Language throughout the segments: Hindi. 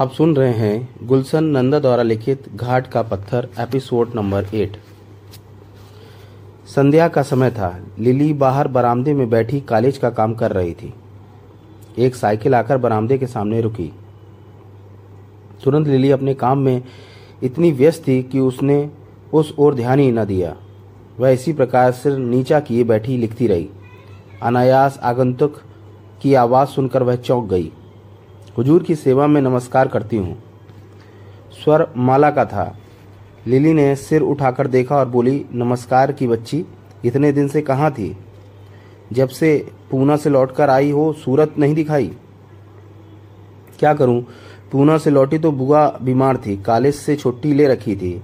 आप सुन रहे हैं गुलशन नंदा द्वारा लिखित घाट का पत्थर, एपिसोड नंबर एट। संध्या का समय था। लिली बाहर बरामदे में बैठी कॉलेज का काम कर रही थी। एक साइकिल आकर बरामदे के सामने रुकी। तुरंत लिली अपने काम में इतनी व्यस्त थी कि उसने उस ओर ध्यान ही न दिया। वह इसी प्रकार सिर नीचा किए बैठी लिखती रही। अनायास आगंतुक की आवाज़ सुनकर वह चौंक गई। हुजूर की सेवा में नमस्कार करती हूँ। स्वर माला का था। लिली ने सिर उठाकर देखा और बोली, नमस्कार की बच्ची, इतने दिन से कहाँ थी? जब से पूना से लौटकर आई हो, सूरत नहीं दिखाई। क्या करूँ? पूना से लौटी तो बुआ बीमार थी कॉलेज से छुट्टी ले रखी थी।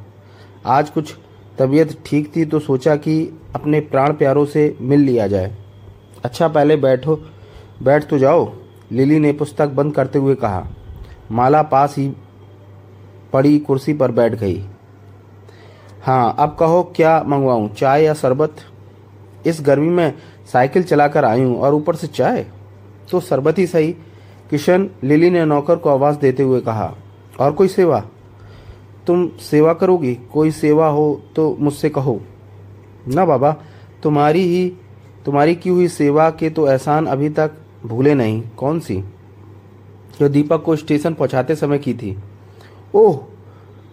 आज कुछ तबीयत ठीक थी तो सोचा कि अपने प्राण प्यारों से मिल लिया जाए। अच्छा पहले बैठो, बैठ तो जाओ। लिली ने पुस्तक बंद करते हुए कहा, माला पास ही पड़ी कुर्सी पर बैठ गई। हाँ अब कहो क्या मंगवाऊं, चाय या शरबत? इस गर्मी में साइकिल चलाकर आई हूँ और ऊपर से चाय? तो शरबत ही सही, किशन लिली ने नौकर को आवाज़ देते हुए कहा, और कोई सेवा? तुम सेवा करोगी, कोई सेवा हो तो मुझसे कहो। ना बाबा, तुम्हारी ही, तुम्हारी की हुई सेवा के तो एहसान अभी तक भूले नहीं। कौन सी? जो दीपक को स्टेशन पहुंचाते समय की थी। ओह,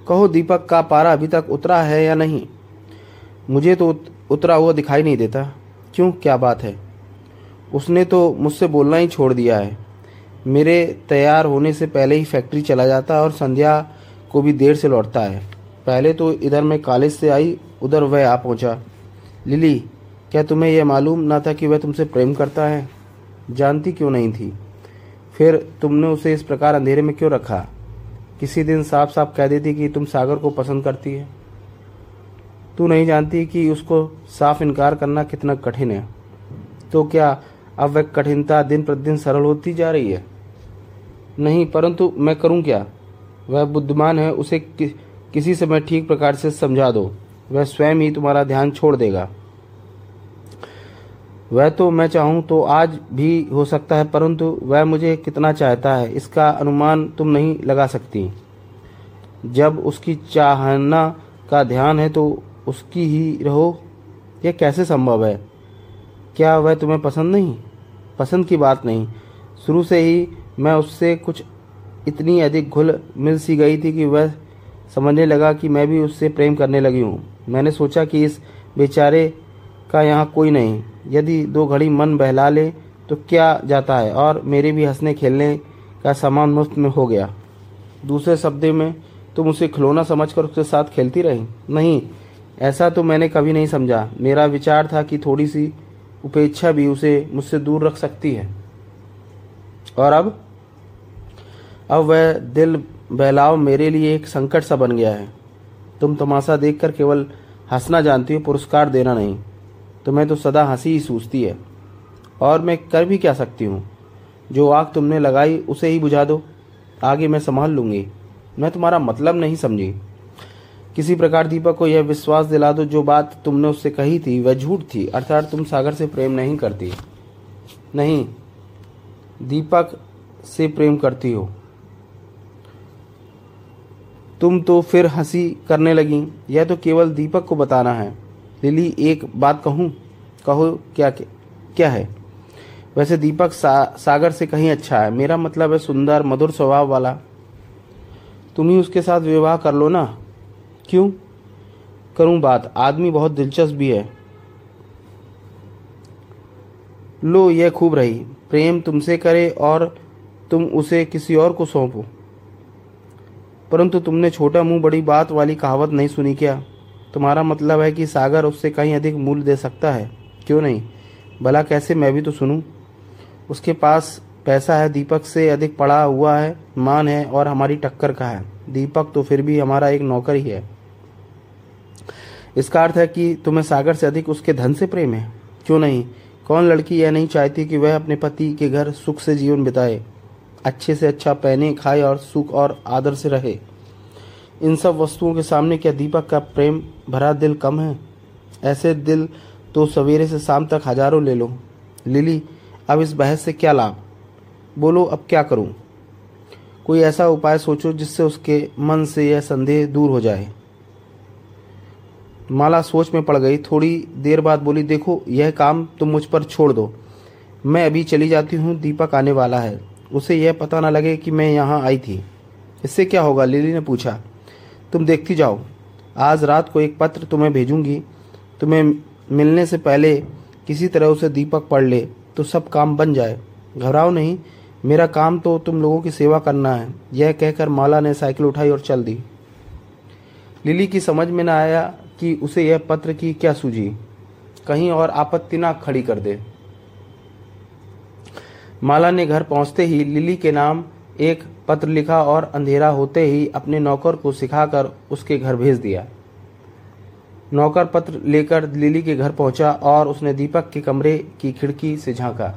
कहो दीपक का पारा अभी तक उतरा है या नहीं? मुझे तो उतरा हुआ दिखाई नहीं देता। क्यों? क्या बात है? उसने तो मुझसे बोलना ही छोड़ दिया है। मेरे तैयार होने से पहले ही फैक्ट्री चला जाता है और संध्या को भी देर से लौटता है। पहले तो इधर मैं कॉलेज से आई, उधर वह आ पहुँचा। लिली, क्या तुम्हें यह मालूम ना था कि वह तुमसे प्रेम करता है? जानती क्यों नहीं थी? फिर तुमने उसे इस प्रकार अंधेरे में क्यों रखा? किसी दिन साफ़ साफ़ कह देती कि तुम सागर को पसंद करती है। तू नहीं जानती कि उसको साफ़ इनकार करना कितना कठिन है। तो क्या अब वह कठिनता दिन प्रतिदिन सरल होती जा रही है? नहीं परंतु मैं करूँ क्या? वह बुद्धिमान है उसे कि, किसी समय ठीक प्रकार से समझा दो। वह स्वयं ही तुम्हारा ध्यान छोड़ देगा। वह तो मैं चाहूँ तो आज भी हो सकता है, परंतु वह मुझे कितना चाहता है, इसका अनुमान तुम नहीं लगा सकती। जब उसकी चाहना का ध्यान है तो उसकी ही रहो। यह कैसे संभव है? क्या वह तुम्हें पसंद नहीं? पसंद की बात नहीं। शुरू से ही मैं उससे कुछ इतनी अधिक घुल मिल सी गई थी कि वह समझने लगा कि मैं भी उससे प्रेम करने लगी हूँ। मैंने सोचा कि इस बेचारे का यहाँ कोई नहीं। यदि दो घड़ी मन बहला ले तो क्या जाता है? और मेरे भी हंसने खेलने का सामान मुफ़्त में हो गया। दूसरे शब्दों में, तुम उसे खिलौना समझकर उसके साथ खेलती रही? नहीं, ऐसा तो मैंने कभी नहीं समझा। मेरा विचार था कि थोड़ी सी उपेक्षा भी उसे मुझसे दूर रख सकती है। और अब? अब वह दिल बहलाव मेरे लिए एक संकट सा बन गया है। तुम तमाशा देखकर केवल हंसना जानती हो, पुरस्कार देना नहीं। तुम्हें तो सदा हँसी ही सूझती है। और मैं कर भी क्या सकती हूँ? जो आग तुमने लगाई, उसे ही बुझा दो। आगे मैं संभाल लूँगी। मैं तुम्हारा मतलब नहीं समझी। किसी प्रकार दीपक को यह विश्वास दिला दो, जो बात तुमने उससे कही थी, वह झूठ थी। अर्थात तुम सागर से प्रेम नहीं करती। नहीं, दीपक से प्रेम करती हो। तुम तो फिर हँसी करने लगी। यह तो केवल दीपक को बताना है। लिली एक बात कहूँ? कहो क्या क्या है? वैसे दीपक सा, सागर से कहीं अच्छा है। मेरा मतलब है सुंदर मधुर स्वभाव वाला। तुम ही उसके साथ विवाह कर लो ना। क्यों? करूँ बात। आदमी बहुत दिलचस्प भी है। लो यह खूब रही। प्रेम तुमसे करे और तुम उसे किसी और को सौंपो। परंतु तुमने छोटा मुँह बड़ी बात वाली कहावत नहीं सुनी क्या? तुम्हारा मतलब है कि सागर उससे कहीं अधिक मूल्य दे सकता है। क्यों नहीं? भला कैसे मैं भी तो सुनूं? उसके पास पैसा है, दीपक से अधिक पड़ा हुआ है, मान है और हमारी टक्कर का है। दीपक तो फिर भी हमारा एक नौकर ही। है इसका अर्थ है कि तुम्हें सागर से अधिक उसके धन से प्रेम है? क्यों नहीं? कौन लड़की यह नहीं चाहती कि वह अपने पति के घर सुख से जीवन बिताए? अच्छे से अच्छा पहने, खाए और सुख और आदर से रहे। इन सब वस्तुओं के सामने क्या दीपक का प्रेम भरा दिल कम है? ऐसे दिल तो सवेरे से शाम तक हज़ारों ले लो। लिली, अब इस बहस से क्या लाभ? बोलो, अब क्या करूँ? कोई ऐसा उपाय सोचो जिससे उसके मन से यह संदेह दूर हो जाए। माला सोच में पड़ गई। थोड़ी देर बाद बोली, देखो, यह काम तुम मुझ पर छोड़ दो। मैं अभी चली जाती हूँ, दीपक आने वाला है। उसे यह पता न लगे कि मैं यहाँ आई थी। इससे क्या होगा? लिली ने पूछा। तुम देखती जाओ। आज रात को एक पत्र तुम्हें भेजूँगी। तुम्हें मिलने से पहले किसी तरह उसे दीपक पढ़ ले तो सब काम बन जाए। घबराओ नहीं, मेरा काम तो तुम लोगों की सेवा करना है। यह कहकर माला ने साइकिल उठाई और चल दी। लिली की समझ में न आया कि उसे यह पत्र की क्या सूझी। कहीं और आपत्ति ना खड़ी कर दे। माला ने घर पहुँचते ही लिली के नाम एक पत्र लिखा और अंधेरा होते ही अपने नौकर को सिखाकर उसके घर भेज दिया। नौकर पत्र लेकर लिली के घर पहुँचा और उसने दीपक के कमरे की खिड़की से झांका।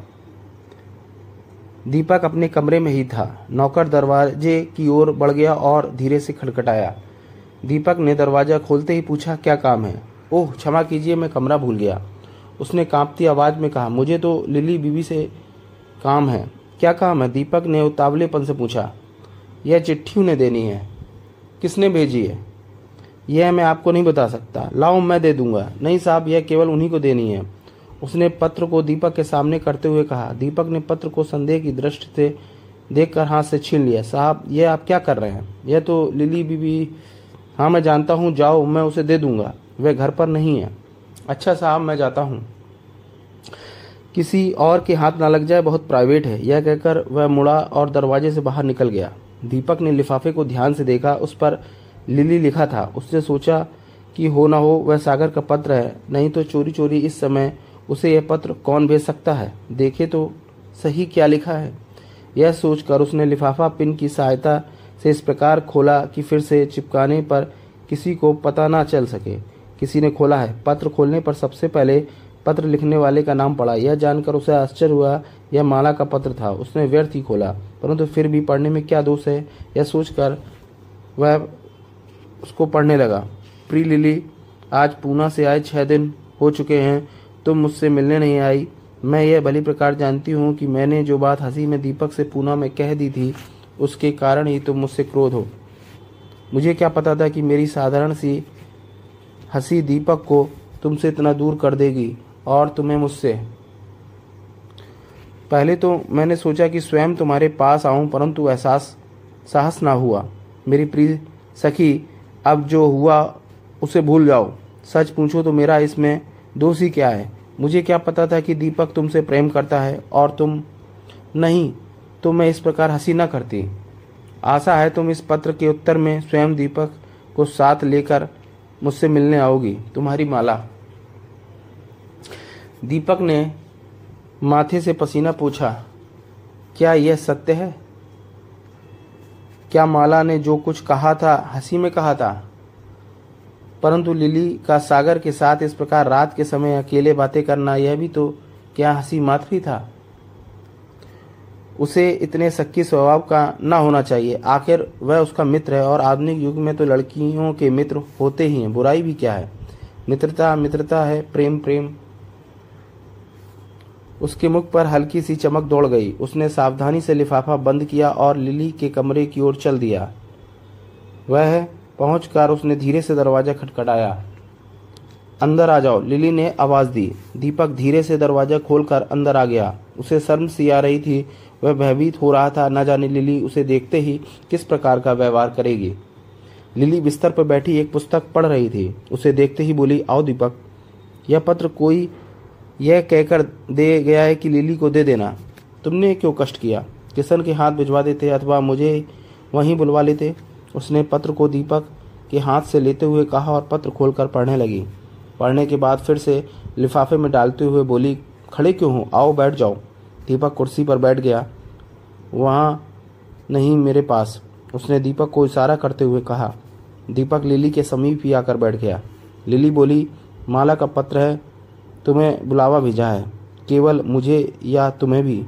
दीपक अपने कमरे में ही था। नौकर दरवाजे की ओर बढ़ गया और धीरे से खटखटाया दीपक ने दरवाज़ा खोलते ही पूछा, क्या काम है? ओह, क्षमा कीजिए, मैं कमरा भूल गया। उसने कांपती आवाज़ में कहा, मुझे तो लिली बीबी से काम है। क्या काम है? दीपक ने उतावलेपन से पूछा यह चिट्ठी उन्हें देनी है। किसने भेजी है? यह मैं आपको नहीं बता सकता। लाओ, मैं दे दूँगा। नहीं साहब, यह केवल उन्हीं को देनी है। उसने पत्र को दीपक के सामने करते हुए कहा। दीपक ने पत्र को संदेह की दृष्टि से देखकर हाथ से छीन लिया। साहब, यह आप क्या कर रहे हैं? यह तो लिली बीबी हाँ मैं जानता हूँ। जाओ, मैं उसे दे दूँगा। वह घर पर नहीं है। अच्छा साहब, मैं जाता हूँ। किसी और के हाथ ना लग जाए, बहुत प्राइवेट है। यह कहकर वह मुड़ा और दरवाजे से बाहर निकल गया। दीपक ने लिफाफे को ध्यान से देखा, उस पर लिली लिखा था। उसने सोचा कि हो ना हो, वह सागर का पत्र है, नहीं तो चोरी चोरी इस समय उसे यह पत्र कौन भेज सकता है? देखे तो सही क्या लिखा है? यह सोचकर उसने लिफाफा पिन की सहायता से इस प्रकार खोला कि फिर से चिपकाने पर किसी को पता ना चल सके। किसी ने खोला है। पत्र खोलने पर सबसे पहले पत्र लिखने वाले का नाम पड़ा यह जानकर उसे आश्चर्य हुआ, यह माला का पत्र था। उसने व्यर्थ ही खोला, परंतु फिर भी पढ़ने में क्या दोष है? यह सोचकर वह उसको पढ़ने लगा। प्री लिली, आज पूना से आए छह दिन हो चुके हैं, तुम मुझसे मिलने नहीं आई। मैं यह भली प्रकार जानती हूँ कि मैंने जो बात हँसी में दीपक से पूना में कह दी थी, उसके कारण ही तुम मुझसे क्रोध हो। मुझे क्या पता था कि मेरी साधारण सी हँसी दीपक को तुमसे इतना दूर कर देगी? और तुम्हें मुझसे। पहले तो मैंने सोचा कि स्वयं तुम्हारे पास आऊँ, परंतु एहसास, साहस ना हुआ। मेरी प्रिय सखी, अब जो हुआ, उसे भूल जाओ। सच पूछो तो मेरा इसमें दोष ही क्या है? मुझे क्या पता था कि दीपक तुमसे प्रेम करता है और तुम नहीं तो मैं इस प्रकार हँसी न करती। आशा है तुम इस पत्र के उत्तर में स्वयं दीपक को साथ लेकर मुझसे मिलने आओगी। तुम्हारी माला। दीपक ने माथे से पसीना पूछा, क्या यह सत्य है? क्या माला ने जो कुछ कहा था, हँसी में कहा था? परंतु लिली का सागर के साथ इस प्रकार रात के समय अकेले बातें करना, यह भी तो क्या हँसी मात्र ही था? उसे इतने सक्की स्वभाव का ना होना चाहिए। आखिर वह उसका मित्र है और आधुनिक युग में तो लड़कियों के मित्र होते ही हैं। बुराई भी क्या है? मित्रता मित्रता है, प्रेम प्रेम। उसके मुख पर हल्की सी चमक दौड़ गई। उसने सावधानी से लिफाफा बंद किया और लिली के कमरे की ओर चल दिया। वह पहुंचकर उसने धीरे से दरवाज़ा खटखटाया। अंदर आ जाओ, लिली ने आवाज़ दी। दीपक धीरे से दरवाज़ा खोलकर अंदर आ गया। उसे शर्म सी आ रही थी। वह भयभीत हो रहा था। न जाने लिली उसे देखते ही किस प्रकार का व्यवहार करेगी। लिली बिस्तर पर बैठी एक पुस्तक पढ़ रही थी। उसे देखते ही बोली, आओ दीपक, यह पत्र कोई यह कहकर दे गया है कि लिली को दे देना। तुमने क्यों कष्ट किया? किशन के हाथ भिजवा देते अथवा मुझे वहीं बुलवा लेते? उसने पत्र को दीपक के हाथ से लेते हुए कहा और पत्र खोलकर पढ़ने लगी। पढ़ने के बाद फिर से लिफाफे में डालते हुए बोली, खड़े क्यों हो? आओ, बैठ जाओ। दीपक कुर्सी पर बैठ गया। वहाँ नहीं, मेरे पास। उसने दीपक को इशारा करते हुए कहा। दीपक लिली के समीप ही आकर बैठ गया। लिली बोली, माला का पत्र है तुम्हें बुलावा भेजा है। केवल मुझे या तुम्हें भी।